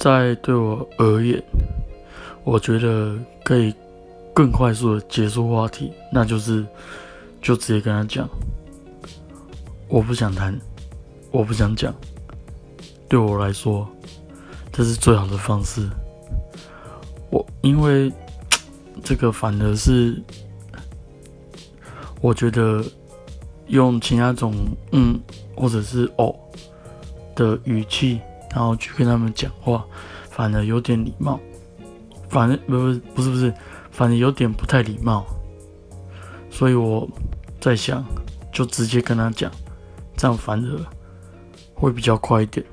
在对我而言，我觉得可以更快速的结束话题，那就是就直接跟他讲，我不想谈，我不想讲。对我来说，这是最好的方式。我因为这个反而是，我觉得用其他种嗯或者是哦的语气，然后去跟他们讲话，反而有点礼貌。反正不不不是不是，反正有点不太礼貌。所以我在想，就直接跟他讲，这样反而会比较快一点。